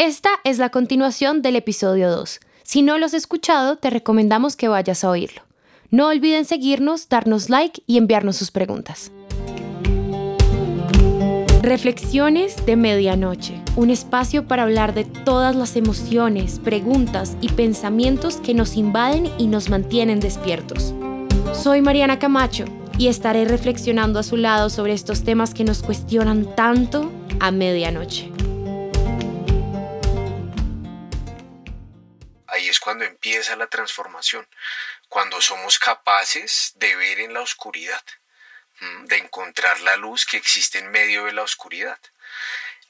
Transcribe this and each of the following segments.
Esta es la continuación del episodio 2. Si no lo has escuchado, te recomendamos que vayas a oírlo. No olviden seguirnos, darnos like y enviarnos sus preguntas. Reflexiones de Medianoche, un espacio para hablar de todas las emociones, preguntas y pensamientos que nos invaden y nos mantienen despiertos. Soy Mariana Camacho y estaré reflexionando a su lado sobre estos temas que nos cuestionan tanto a medianoche. Ahí es cuando empieza la transformación, cuando somos capaces de ver en la oscuridad de encontrar la luz que existe en medio de la oscuridad.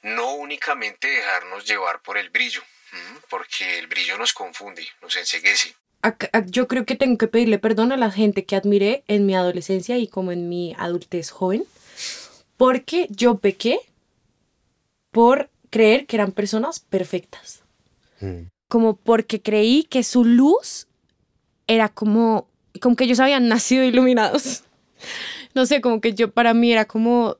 No únicamente dejarnos llevar por el brillo, porque el brillo nos confunde, nos enseguece. Yo creo que tengo que pedirle perdón a la gente que admiré en mi adolescencia y como en mi adultez joven, porque yo pequé por creer que eran personas perfectas. Mm. Como porque creí que su luz era como, como que ellos habían nacido iluminados no sé, como que yo para mí era como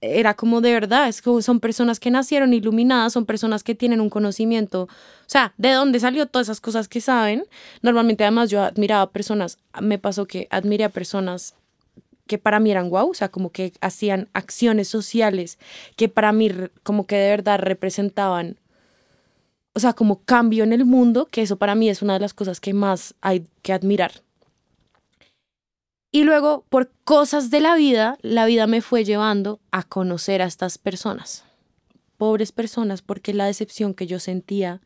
era como de verdad, es que son personas que nacieron iluminadas, son personas que tienen un conocimiento, o sea, de dónde salió todas esas cosas que saben. Normalmente además yo admiraba personas, me pasó que admiré a personas que para mí eran guau, o sea, como que hacían acciones sociales que para mí como que de verdad representaban, o sea, como cambio en el mundo, que eso para mí es una de las cosas que más hay que admirar. Y luego, por cosas de la vida, la vida me fue llevando a conocer a estas personas. Pobres personas, porque la decepción que yo sentía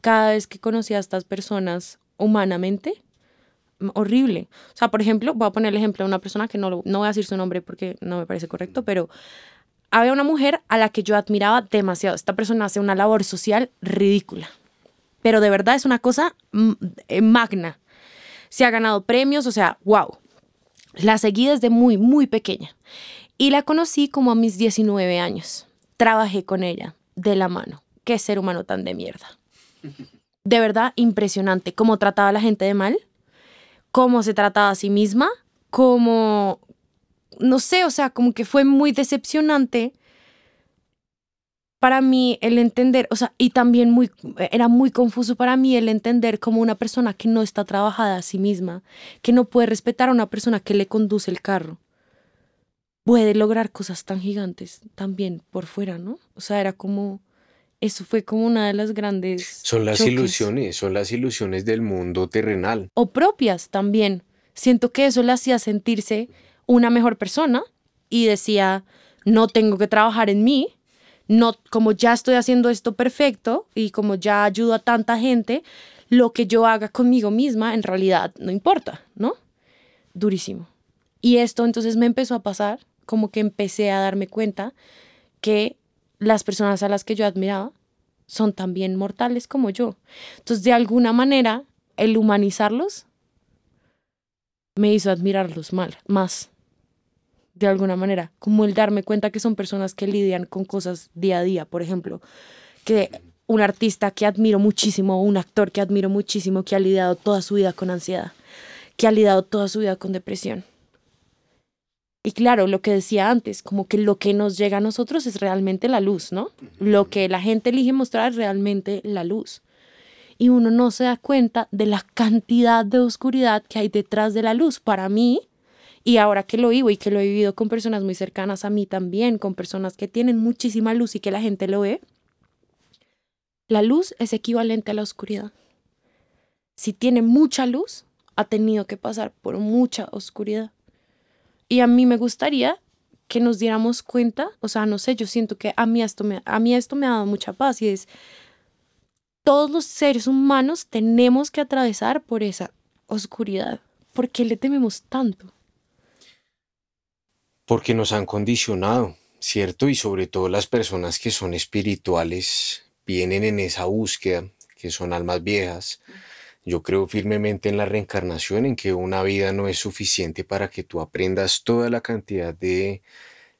cada vez que conocía a estas personas humanamente, horrible. O sea, por ejemplo, voy a poner el ejemplo de una persona que no, no voy a decir su nombre porque no me parece correcto, pero había una mujer a la que yo admiraba demasiado. Esta persona hace una labor social ridícula, pero de verdad es una cosa mm, eh, magna. Se ha ganado premios, o sea, wow. La seguí desde muy, muy pequeña y la conocí como a mis 19 años. Trabajé con ella de la mano. Qué ser humano tan de mierda. De verdad, impresionante cómo trataba a la gente de mal, cómo se trataba a sí misma, cómo, no sé, o sea, como que fue muy decepcionante para mí el entender, o sea, y también muy, era muy confuso para mí el entender como una persona que no está trabajada a sí misma, que no puede respetar a una persona que le conduce el carro, puede lograr cosas tan gigantes también por fuera, ¿no? O sea, era como, eso fue como una de las grandes... Son las ilusiones, son las ilusiones del mundo terrenal. O propias también. Siento que eso le hacía sentirse una mejor persona y decía, no tengo que trabajar en mí, no, como ya estoy haciendo esto perfecto y como ya ayudo a tanta gente, lo que yo haga conmigo misma en realidad no importa, ¿no? Durísimo. Y esto entonces me empezó a pasar, como que empecé a darme cuenta que las personas a las que yo admiraba son también mortales como yo. Entonces, de alguna manera, el humanizarlos me hizo admirarlos mal, más de alguna manera, como el darme cuenta que son personas que lidian con cosas día a día, por ejemplo, que un artista que admiro muchísimo, un actor que admiro muchísimo, que ha lidiado toda su vida con ansiedad, que ha lidiado toda su vida con depresión. Y claro, lo que decía antes, como que lo que nos llega a nosotros es realmente la luz, ¿no? Lo que la gente elige mostrar es realmente la luz. Y uno no se da cuenta de la cantidad de oscuridad que hay detrás de la luz. Para mí, y ahora que lo vivo y que lo he vivido con personas muy cercanas a mí también, con personas que tienen muchísima luz y que la gente lo ve, la luz es equivalente a la oscuridad. Si tiene mucha luz, ha tenido que pasar por mucha oscuridad. Y a mí me gustaría que nos diéramos cuenta, o sea, no sé, yo siento que a mí esto me, a mí esto me ha dado mucha paz y es, todos los seres humanos tenemos que atravesar por esa oscuridad. ¿Por qué le tememos tanto? Porque nos han condicionado, ¿cierto? Y sobre todo las personas que son espirituales vienen en esa búsqueda, que son almas viejas. Yo creo firmemente en la reencarnación, en que una vida no es suficiente para que tú aprendas toda la cantidad de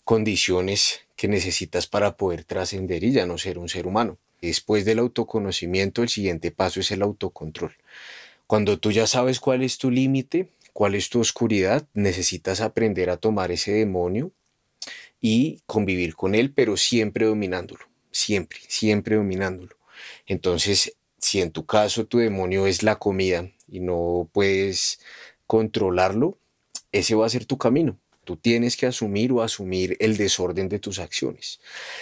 condiciones que necesitas para poder trascender y ya no ser un ser humano. Después del autoconocimiento, el siguiente paso es el autocontrol. Cuando tú ya sabes cuál es tu límite, cuál es tu oscuridad, necesitas aprender a tomar ese demonio y convivir con él, pero siempre dominándolo, siempre, siempre dominándolo. Entonces, si en tu caso tu demonio es la comida y no puedes controlarlo, ese va a ser tu camino. Tú tienes que asumir o asumir el desorden de tus acciones.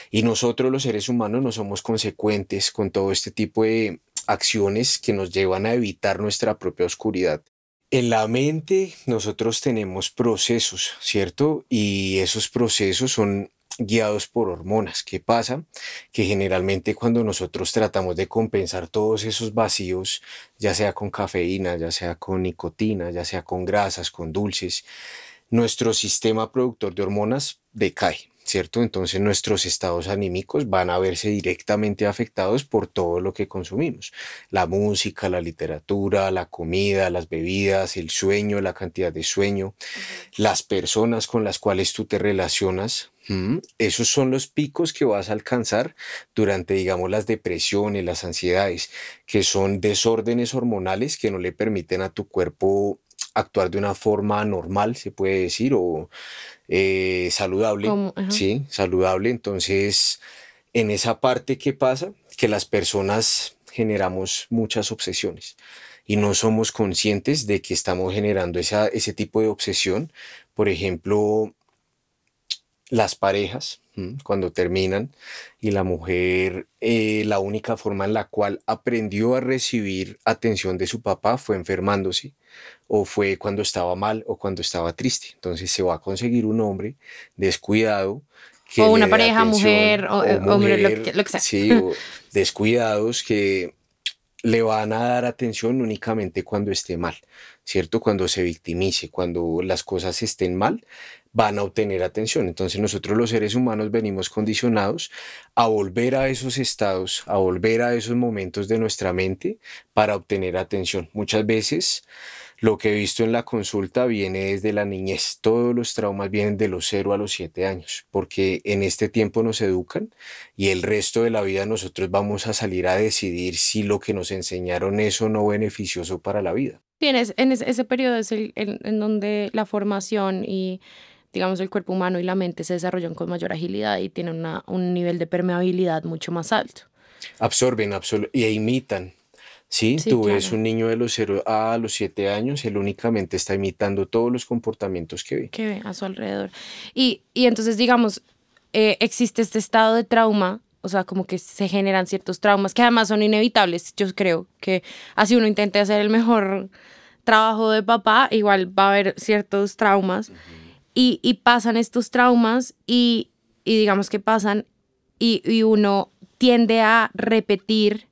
Y nosotros los seres humanos no somos consecuentes con todo este tipo de acciones que nos llevan a evitar nuestra propia oscuridad. En la mente nosotros tenemos procesos, ¿cierto? Y esos procesos son guiados por hormonas. ¿Qué pasa? Que generalmente cuando nosotros tratamos de compensar todos esos vacíos, ya sea con cafeína, ya sea con nicotina, ya sea con grasas, con dulces, nuestro sistema productor de hormonas decae. ¿Cierto? Entonces nuestros estados anímicos van a verse directamente afectados por todo lo que consumimos. La música, la literatura, la comida, las bebidas, el sueño, la cantidad de sueño, las personas con las cuales tú te relacionas. Esos son los picos que vas a alcanzar durante, digamos, las depresiones, las ansiedades, que son desórdenes hormonales que no le permiten a tu cuerpo actuar de una forma normal, se puede decir, o eh, saludable. Sí, saludable. Entonces, en esa parte, ¿qué pasa? Que las personas generamos muchas obsesiones y no somos conscientes de que estamos generando esa, ese tipo de obsesión. Por ejemplo, las parejas, cuando terminan, y la mujer, eh, la única forma en la cual aprendió a recibir atención de su papá fue enfermándose, o fue cuando estaba mal o cuando estaba triste. Entonces se va a conseguir un hombre descuidado. o una pareja, mujer, o, eh, hombre, lo que, sea. Sí, o descuidados que le van a dar atención únicamente cuando esté mal, ¿cierto? Cuando se victimice, cuando las cosas estén mal, van a obtener atención. Entonces nosotros los seres humanos venimos condicionados a volver a esos estados, a volver a esos momentos de nuestra mente para obtener atención. Muchas veces lo que he visto en la consulta viene desde la niñez. Todos los traumas vienen de los 0 a los 7 años, porque en este tiempo nos educan y el resto de la vida nosotros vamos a salir a decidir si lo que nos enseñaron es o no beneficioso para la vida. Tienes en ese, periodo es el, en donde la formación y digamos, el cuerpo humano y la mente se desarrollan con mayor agilidad y tienen una, un nivel de permeabilidad mucho más alto. Absorben y imitan. Sí, tú ves un niño de los 0 a los 7 años, él únicamente está imitando todos los comportamientos que ve. Que ve a su alrededor. Y, y entonces, digamos, eh, existe este estado de trauma, o sea, como que se generan ciertos traumas que además son inevitables. Yo creo que así uno intente hacer el mejor trabajo de papá, igual va a haber ciertos traumas y, pasan estos traumas y, digamos que pasan y, uno tiende a repetir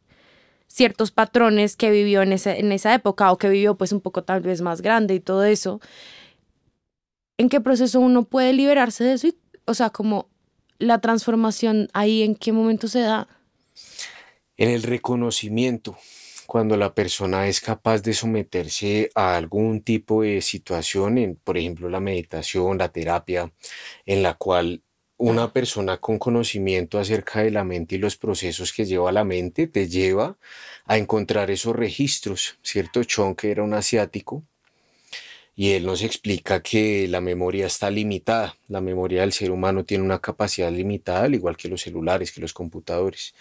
ciertos patrones que vivió en, en esa época o que vivió pues un poco tal vez más grande y todo eso. ¿En qué proceso uno puede liberarse de eso? o sea, como la transformación ahí, ¿en qué momento se da? En el reconocimiento cuando la persona es capaz de someterse a algún tipo de situación, en, por ejemplo la meditación, la terapia, en la cual una persona con conocimiento acerca de la mente y los procesos que lleva la mente te lleva a encontrar esos registros, ¿cierto? Chon, que era un asiático, y él nos explica que la memoria está limitada. La memoria del ser humano tiene una capacidad limitada, al igual que los celulares, que los computadores,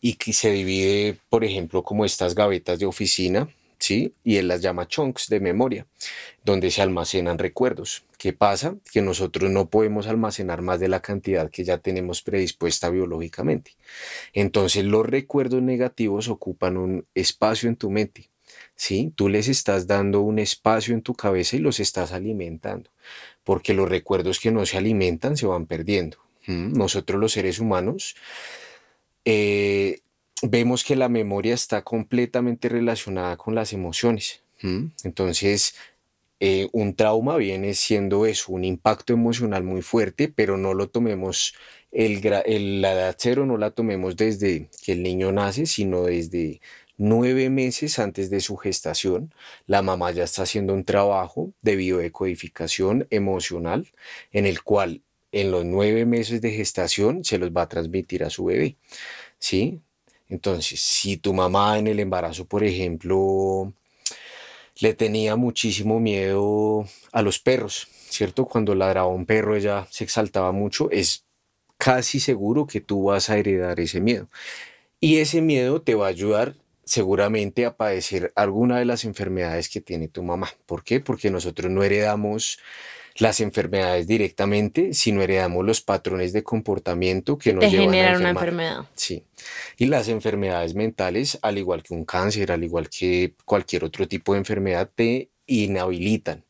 y que se divide, por ejemplo, como estas gavetas de oficina, ¿sí? Y él las llama chunks de memoria, donde se almacenan recuerdos. ¿Qué pasa? Que nosotros no podemos almacenar más de la cantidad que ya tenemos predispuesta biológicamente. Entonces los recuerdos negativos ocupan un espacio en tu mente ¿sí? Tú les estás dando un espacio en tu cabeza y los estás alimentando, porque los recuerdos que no se alimentan se van perdiendo. Nosotros los seres humanos eh, vemos que la memoria está completamente relacionada con las emociones. Entonces, eh, un trauma viene siendo eso, un impacto emocional muy fuerte, pero no lo tomemos, el, la edad cero no la tomemos desde que el niño nace, sino desde nueve meses antes de su gestación, la mamá ya está haciendo un trabajo de biodecodificación emocional en el cual en los nueve meses de gestación se los va a transmitir a su bebé. ¿Sí? Entonces, si tu mamá en el embarazo, por ejemplo, le tenía muchísimo miedo a los perros, ¿cierto? Cuando ladraba un perro ella se exaltaba mucho, es casi seguro que tú vas a heredar ese miedo Y ese miedo te va a ayudar seguramente a padecer alguna de las enfermedades que tiene tu mamá. ¿Por qué? Porque nosotros no heredamos las enfermedades directamente, sino heredamos los patrones de comportamiento que nos Te llevan a generan una enfermedad. Sí. Y las enfermedades mentales, al igual que un cáncer, al igual que cualquier otro tipo de enfermedad, te inhabilitan.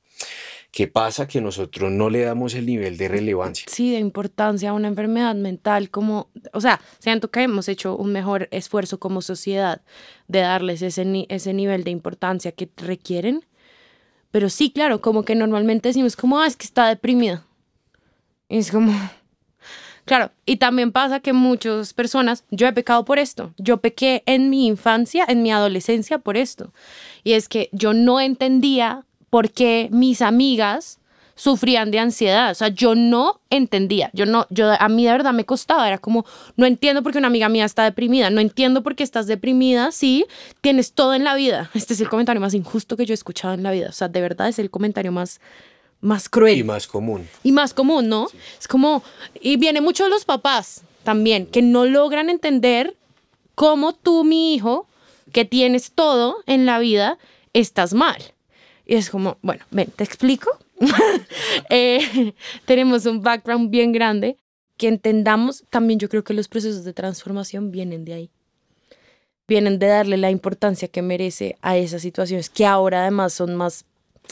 ¿Qué pasa? Que nosotros no le damos el nivel de relevancia. Sí, de importancia a una enfermedad mental, como, o sea, siento que hemos hecho un mejor esfuerzo como sociedad de darles ese, ese nivel de importancia que requieren. Pero sí, claro, como que normalmente decimos como, ah, es que está deprimida. Y es como, claro, y también pasa que muchas personas, yo he pecado por esto, yo pequé en mi infancia, en mi adolescencia por esto. Y es que yo no entendía por qué mis amigas sufrían de ansiedad, o sea, yo no entendía, yo no, yo a mí de verdad me costaba, era como, no entiendo por qué una amiga mía está deprimida, no entiendo por qué estás deprimida si tienes todo en la vida. Este es el comentario más injusto que yo he escuchado en la vida, o sea, de verdad es el comentario más, más cruel Y más común. y más común, ¿no? Es como, y viene mucho de los papás también, que no logran entender cómo tú, mi hijo, que tienes todo en la vida, estás mal. Y es como, bueno, ven, te explico. Eh, tenemos un background bien grande que entendamos, también yo creo que los procesos de transformación vienen de ahí. Vienen de darle la importancia que merece a esas situaciones que ahora además son más,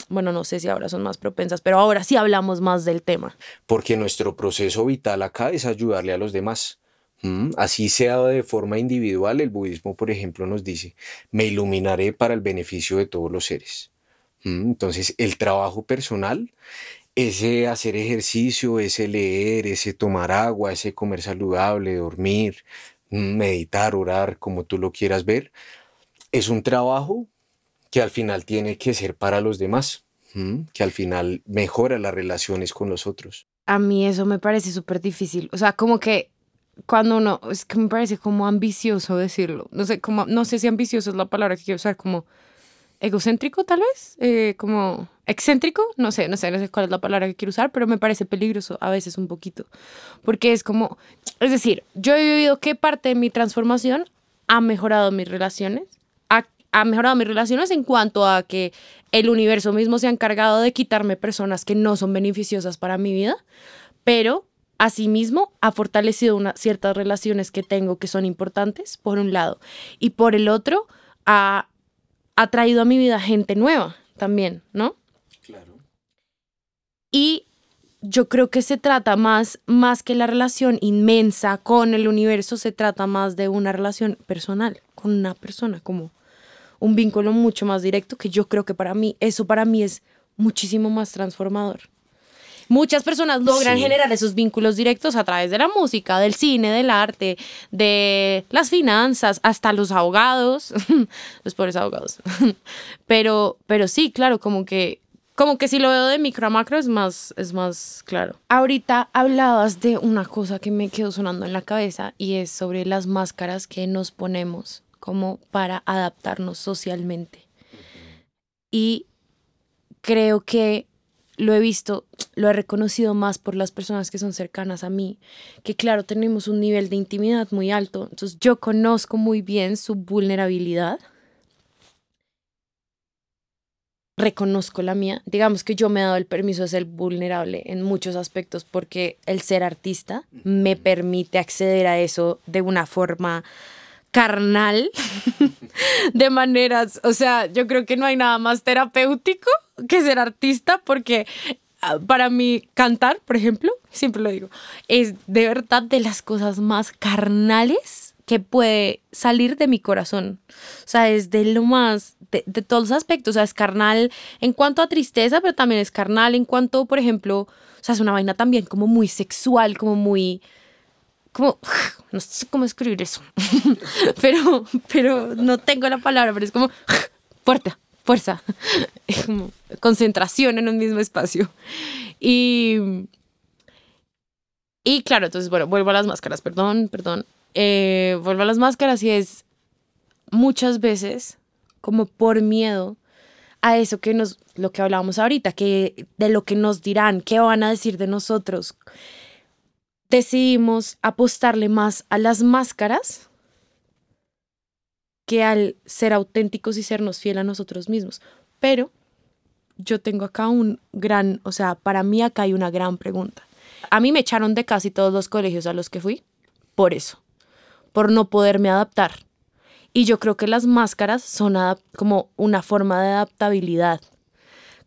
bueno, no sé si ahora son más propensas, pero ahora sí hablamos más del tema. Porque nuestro proceso vital acá es ayudarle a los demás. Mm, Así sea de forma individual, el budismo, por ejemplo, nos dice, me iluminaré para el beneficio de todos los seres. Entonces, el trabajo personal, ese hacer ejercicio, ese leer, ese tomar agua, ese comer saludable, dormir, mm, meditar, orar, como tú lo quieras ver, es un trabajo que al final tiene que ser para los demás, que al final mejora las relaciones con los otros. A mí eso me parece súper difícil. O sea, como que cuando uno, es que me parece como ambicioso decirlo. No sé, como, no sé si ambicioso es la palabra que quiero usar, como egocéntrico tal vez, eh, como excéntrico, no sé, no sé, no sé cuál es la palabra que quiero usar, pero me parece peligroso a veces un poquito. Porque es como, es decir, yo he vivido que parte de mi transformación ha mejorado mis relaciones, ha, ha mejorado mis relaciones en cuanto a que el universo mismo se ha encargado de quitarme personas que no son beneficiosas para mi vida, pero asimismo ha fortalecido unas ciertas relaciones que tengo que son importantes, por un lado, y por el otro, ha, ha traído a mi vida gente nueva también, ¿no? Claro. Y yo creo que se trata más, más que la relación inmensa con el universo, se trata más de una relación personal, con una persona, como un vínculo mucho más directo, que yo creo que para mí, eso para mí es muchísimo más transformador. Muchas personas logran Sí. generar esos vínculos directos a través de la música, del cine, del arte, de las finanzas, hasta los abogados, los pobres abogados. pero, pero sí, claro, como que, como que si lo veo de micro a macro es más, es más claro. Ahorita hablabas de una cosa que me quedó sonando en la cabeza y es sobre las máscaras que nos ponemos como para adaptarnos socialmente. Y creo que lo he visto, lo he reconocido más por las personas que son cercanas a mí, que claro, tenemos un nivel de intimidad muy alto, entonces yo conozco muy bien su vulnerabilidad, reconozco la mía, digamos que yo me he dado el permiso de ser vulnerable en muchos aspectos porque el ser artista me permite acceder a eso de una forma carnal, de maneras, o sea, yo creo que no hay nada más terapéutico que ser artista porque ah, para mí cantar, por ejemplo, siempre lo digo, es de verdad de las cosas más carnales que puede salir de mi corazón. O sea, es de lo más, de, de todos los aspectos. O sea, es carnal en cuanto a tristeza, pero también es carnal en cuanto, por ejemplo, o sea, es una vaina también como muy sexual, como muy, como, no sé cómo escribir eso, pero, pero no tengo la palabra, pero es como fuerza, fuerza, como concentración en un mismo espacio. Y, y claro, entonces, bueno, vuelvo a las máscaras, perdón, perdón. Eh, vuelvo a las máscaras y es muchas veces como por miedo a eso que nos, lo que hablábamos ahorita, que de lo que nos dirán, qué van a decir de nosotros, decidimos apostarle más a las máscaras que al ser auténticos y sernos fiel a nosotros mismos. Pero yo tengo acá un gran, o sea, para mí acá hay una gran pregunta. A mí me echaron de casi todos los colegios a los que fui por eso, por no poderme adaptar. Y yo creo que las máscaras son como una forma de adaptabilidad.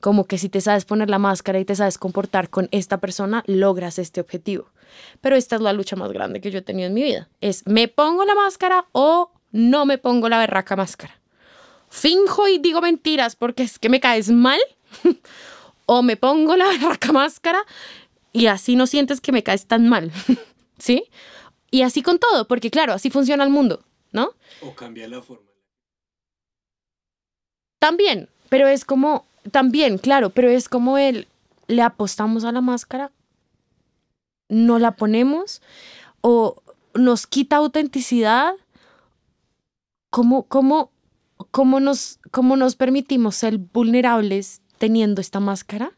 Como que si te sabes poner la máscara y te sabes comportar con esta persona, logras este objetivo. Pero esta es la lucha más grande que yo he tenido en mi vida. Es, ¿me pongo la máscara o no me pongo la berraca máscara? ¿Finjo y digo mentiras porque es que me caes mal? o me pongo la berraca máscara y así no sientes que me caes tan mal. ¿Sí? Y así con todo, porque claro, así funciona el mundo, ¿no? O cambia la forma. También, pero es como, también, claro, pero es como el, le apostamos a la máscara, no la ponemos o nos quita autenticidad. ¿Cómo, cómo, cómo, nos, cómo nos permitimos ser vulnerables teniendo esta máscara?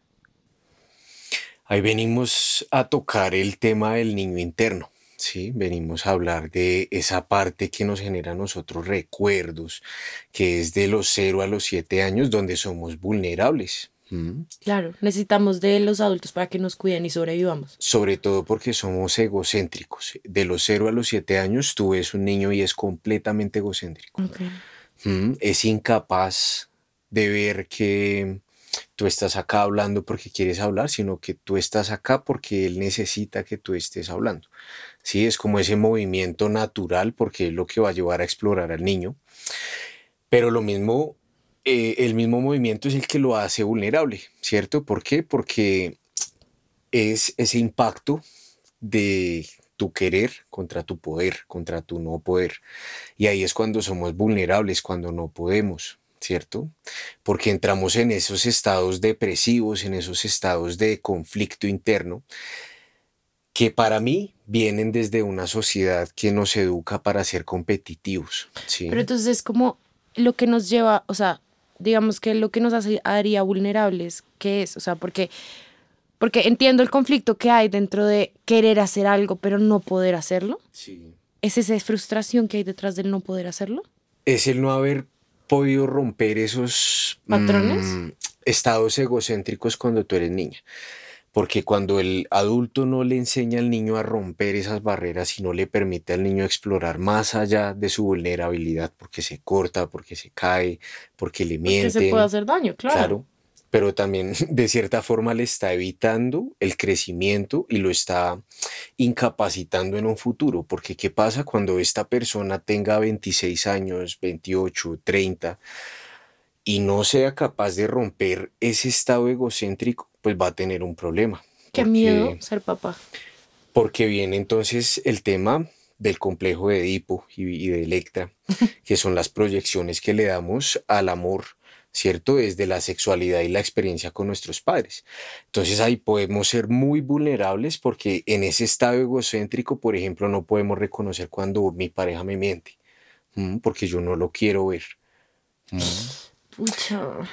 Ahí venimos a tocar el tema del niño interno. Sí, venimos a hablar de esa parte que nos genera a nosotros recuerdos, que es de los 0 a los 7 años, donde somos vulnerables. Claro, necesitamos de los adultos para que nos cuiden y sobrevivamos. Sobre todo porque somos egocéntricos. De los 0 a los 7 años tú ves un niño y es completamente egocéntrico. Es incapaz de ver que tú estás acá hablando porque quieres hablar, sino que tú estás acá porque él necesita que tú estés hablando. Sí, es como ese movimiento natural porque es lo que va a llevar a explorar al niño. Pero lo mismo, eh, el mismo movimiento es el que lo hace vulnerable, ¿cierto? ¿Por qué? Porque es ese impacto de tu querer contra tu poder, contra tu no poder. Y ahí es cuando somos vulnerables, cuando no podemos. ¿cierto? Porque entramos en esos estados depresivos, en esos estados de conflicto interno, que para mí vienen desde una sociedad que nos educa para ser competitivos. ¿sí? Pero entonces es como lo que nos lleva, o sea, digamos que lo que nos haría vulnerables, ¿qué es? O sea, porque, porque entiendo el conflicto que hay dentro de querer hacer algo, pero no poder hacerlo. Sí. ¿Es esa frustración que hay detrás del no poder hacerlo? Es el no haber podido romper esos patrones, mm, estados egocéntricos cuando tú eres niña. Porque cuando el adulto no le enseña al niño a romper esas barreras y no le permite al niño explorar más allá de su vulnerabilidad, porque se corta, porque se cae, porque le miente. Porque se puede hacer daño, claro. Claro, pero también de cierta forma le está evitando el crecimiento y lo está incapacitando en un futuro, porque ¿qué pasa cuando esta persona tenga 26 años, 28, 30 y no sea capaz de romper ese estado egocéntrico? Pues va a tener un problema. Qué miedo ser papá. Porque viene entonces el tema del complejo de Edipo y de Electra, que son las proyecciones que le damos al amor ¿cierto? Desde la sexualidad y la experiencia con nuestros padres. Entonces ahí podemos ser muy vulnerables porque en ese estado egocéntrico, por ejemplo, no podemos reconocer cuando mi pareja me miente, porque yo no lo quiero ver.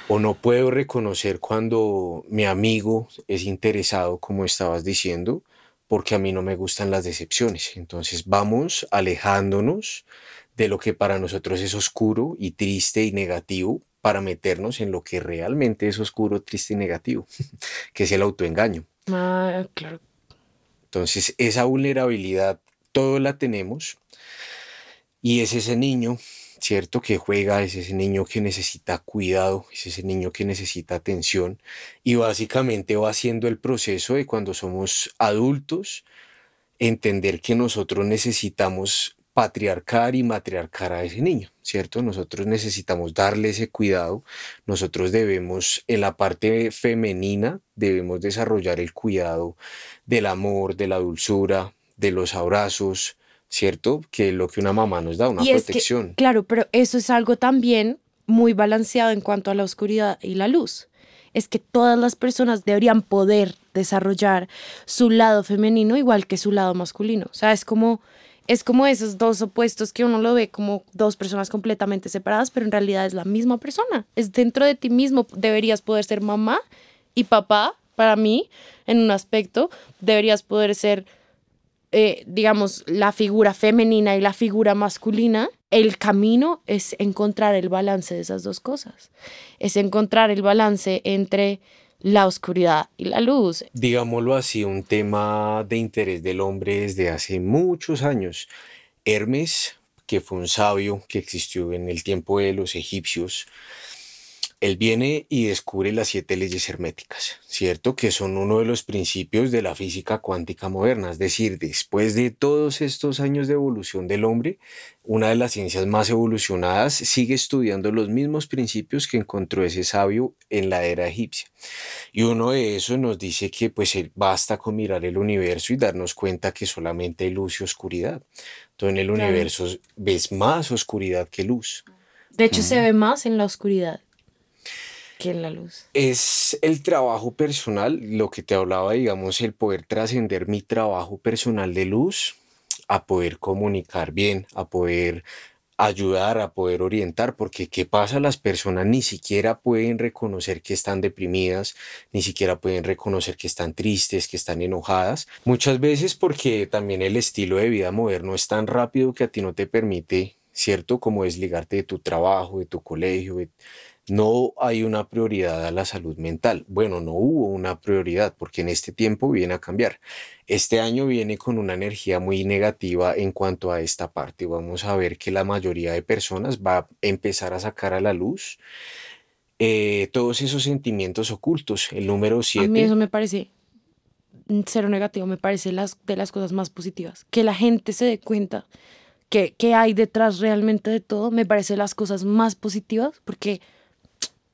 O no puedo reconocer cuando mi amigo es interesado, como estabas diciendo, porque a mí no me gustan las decepciones. Entonces vamos alejándonos de lo que para nosotros es oscuro y triste y negativo para meternos en lo que realmente es oscuro, triste y negativo, que es el autoengaño. Ah, claro. Entonces, esa vulnerabilidad, todo la tenemos y es ese niño, ¿cierto? Que juega, es ese niño que necesita cuidado, es ese niño que necesita atención y básicamente va haciendo el proceso de cuando somos adultos, entender que nosotros necesitamos patriarcar y matriarcar a ese niño, ¿cierto? Nosotros necesitamos darle ese cuidado, nosotros debemos, en la parte femenina, debemos desarrollar el cuidado del amor, de la dulzura, de los abrazos, ¿cierto? Que es lo que una mamá nos da, una protección. claro, pero eso es algo también muy balanceado en cuanto a la oscuridad y la luz. Es que todas las personas deberían poder desarrollar su lado femenino igual que su lado masculino. O sea, es como es como esos dos opuestos que uno lo ve como dos personas completamente separadas, pero en realidad es la misma persona. Es dentro de ti mismo. Deberías poder ser mamá y papá, para mí, en un aspecto. Deberías poder ser eh, digamos, la figura femenina y la figura masculina, el camino es encontrar el balance de esas dos cosas. Es encontrar el balance entre la oscuridad y la luz. Digámoslo así, un tema de interés del hombre desde hace muchos años. Hermes, que fue un sabio que existió en el tiempo de los egipcios, él viene y descubre las siete leyes herméticas, ¿cierto? Que son uno de los principios de la física cuántica moderna. Es decir, después de todos estos años de evolución del hombre, una de las ciencias más evolucionadas sigue estudiando los mismos principios que encontró ese sabio en la era egipcia. Y uno de esos nos dice que pues basta con mirar el universo y darnos cuenta que solamente hay luz y oscuridad. Entonces en el universo ves más oscuridad que luz. De hecho, se ve más en la oscuridad en la luz? Es el trabajo personal, lo que te hablaba, digamos, el poder trascender mi trabajo personal de luz a poder comunicar bien, a poder ayudar, a poder orientar, porque ¿qué pasa? Las personas ni siquiera pueden reconocer que están deprimidas, ni siquiera pueden reconocer que están tristes, que están enojadas. Muchas veces porque también el estilo de vida moderno es tan rápido que a ti no te permite, ¿cierto? Como desligarte de tu trabajo, de tu colegio, no hay una prioridad a la salud mental. Bueno, no hubo una prioridad porque en este tiempo viene a cambiar. Este año viene con una energía muy negativa en cuanto a esta parte. Vamos a ver que la mayoría de personas va a empezar a sacar a la luz eh, todos esos sentimientos ocultos. El número 7. A mí eso me parece cero negativo, me parece las, de las cosas más positivas. Que la gente se dé cuenta que, que hay detrás realmente de todo, me parece las cosas más positivas porque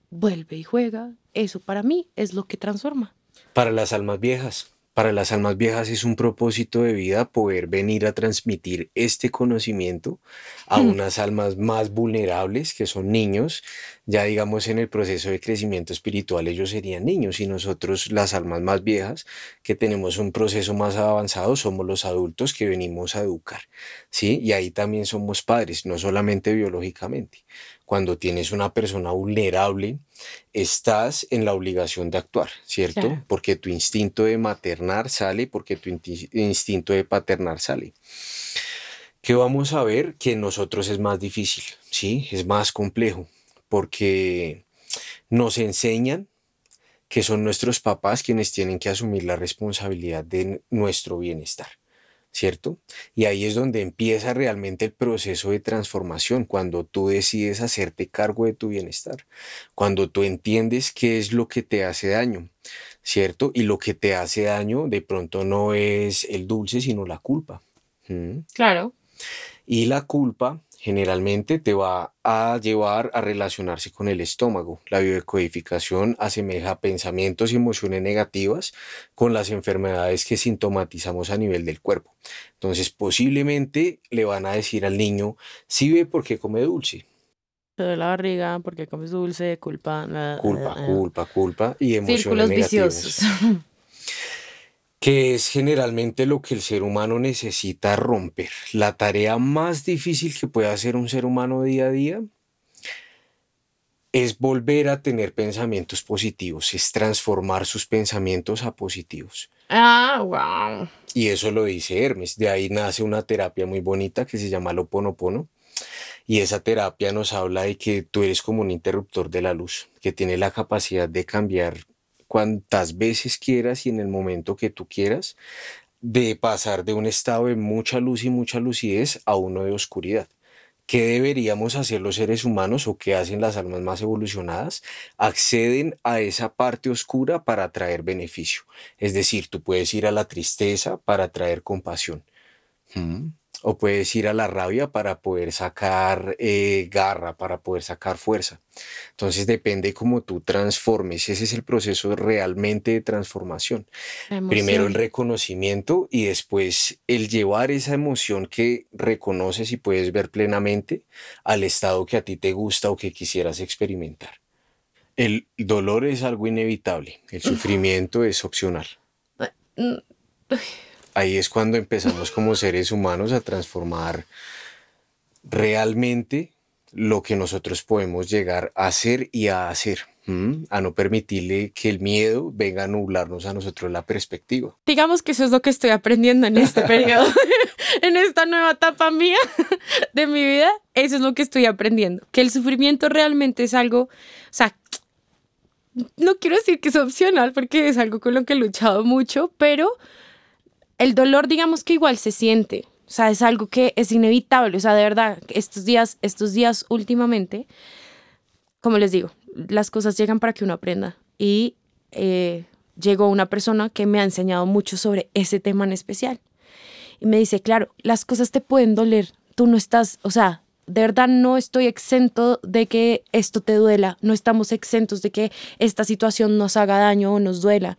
vuelve y juega. Eso para mí es lo que transforma. Para las almas viejas. Para las almas viejas es un propósito de vida poder venir a transmitir este conocimiento a mm. unas almas más vulnerables, que son niños. Ya digamos en el proceso de crecimiento espiritual ellos serían niños y nosotros las almas más viejas que tenemos un proceso más avanzado somos los adultos que venimos a educar. ¿sí? Y ahí también somos padres, no solamente biológicamente cuando tienes una persona vulnerable, estás en la obligación de actuar, ¿cierto? Porque tu instinto de maternar sale, porque tu instinto de paternar sale. ¿Qué vamos a ver? Que en nosotros es más difícil, ¿sí? Es más complejo, porque nos enseñan que son nuestros papás quienes tienen que asumir la responsabilidad de nuestro bienestar. ¿Cierto? Y ahí es donde empieza realmente el proceso de transformación, cuando tú decides hacerte cargo de tu bienestar, cuando tú entiendes qué es lo que te hace daño, ¿cierto? Y lo que te hace daño de pronto no es el dulce, sino la culpa. Claro. Y la culpa generalmente te va a llevar a relacionarse con el estómago. La biodecodificación asemeja pensamientos y emociones negativas con las enfermedades que sintomatizamos a nivel del cuerpo. Entonces, posiblemente le van a decir al niño, si ve porque come dulce. Te la barriga porque comes dulce, culpa. culpa, culpa, culpa y emociones Círculos viciosos. que es generalmente lo que el ser humano necesita romper. La tarea más difícil que puede hacer un ser humano día a día es volver a tener pensamientos positivos, es transformar sus pensamientos a positivos. Ah, wow. Y eso lo dice Hermes. De ahí nace una terapia muy bonita que se llama Loponopono. Y esa terapia nos habla de que tú eres como un interruptor de la luz, que tiene la capacidad de cambiar cuantas veces quieras y en el momento que tú quieras, de pasar de un estado de mucha luz y mucha lucidez a uno de oscuridad. ¿Qué deberíamos hacer los seres humanos o qué hacen las almas más evolucionadas? Acceden a esa parte oscura para traer beneficio. Es decir, tú puedes ir a la tristeza para traer compasión. ¿Mm? O puedes ir a la rabia para poder sacar eh, garra, para poder sacar fuerza. Entonces depende cómo tú transformes. Ese es el proceso realmente de transformación. Primero el reconocimiento y después el llevar esa emoción que reconoces y puedes ver plenamente al estado que a ti te gusta o que quisieras experimentar. El dolor es algo inevitable, el sufrimiento es opcional. Ahí es cuando empezamos como seres humanos a transformar realmente lo que nosotros podemos llegar a hacer y a hacer, a no permitirle que el miedo venga a nublarnos a nosotros la perspectiva. Digamos que eso es lo que estoy aprendiendo en este periodo, en esta nueva etapa mía de mi vida, eso es lo que estoy aprendiendo, que el sufrimiento realmente es algo, o sea, no quiero decir que es opcional porque es algo con lo que he luchado mucho, pero el dolor digamos que igual se siente, o sea, es algo que es inevitable. O sea, de verdad, estos días, estos días últimamente, como les digo, las cosas llegan para que uno aprenda. Y eh, llegó una persona que me ha enseñado mucho sobre ese tema en especial. Y me dice, claro, las cosas te pueden doler. Tú no estás, o sea, de verdad no estoy exento de que esto te duela. No estamos exentos de que esta situación nos haga daño o nos duela.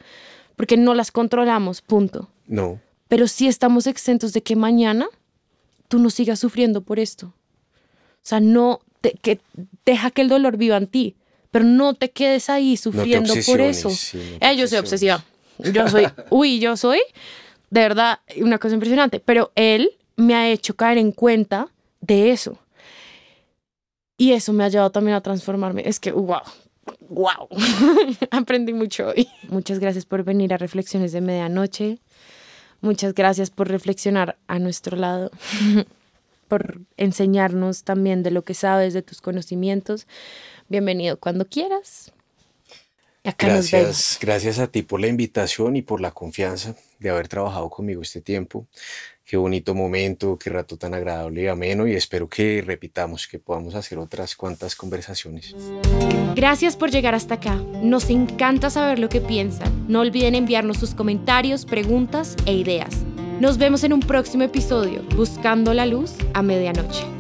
Porque no las controlamos, punto. No pero sí estamos exentos de que mañana tú no sigas sufriendo por esto. O sea, no, que deja que el dolor viva en ti, pero no te quedes ahí sufriendo por eso. eh, yo soy obsesiva. Yo soy, uy, yo soy, de verdad, una cosa impresionante, pero él me ha hecho caer en cuenta de eso. Y eso me ha llevado también a transformarme. Es que, wow, wow, aprendí mucho hoy. Muchas gracias por venir a Reflexiones de Medianoche. Muchas gracias por reflexionar a nuestro lado, por enseñarnos también de lo que sabes, de tus conocimientos. Bienvenido cuando quieras. Acá gracias, gracias a ti por la invitación y por la confianza de haber trabajado conmigo este tiempo. Qué bonito momento, qué rato tan agradable y ameno y espero que repitamos, que podamos hacer otras cuantas conversaciones. Gracias por llegar hasta acá. Nos encanta saber lo que piensan. No olviden enviarnos sus comentarios, preguntas e ideas. Nos vemos en un próximo episodio, Buscando la Luz a Medianoche.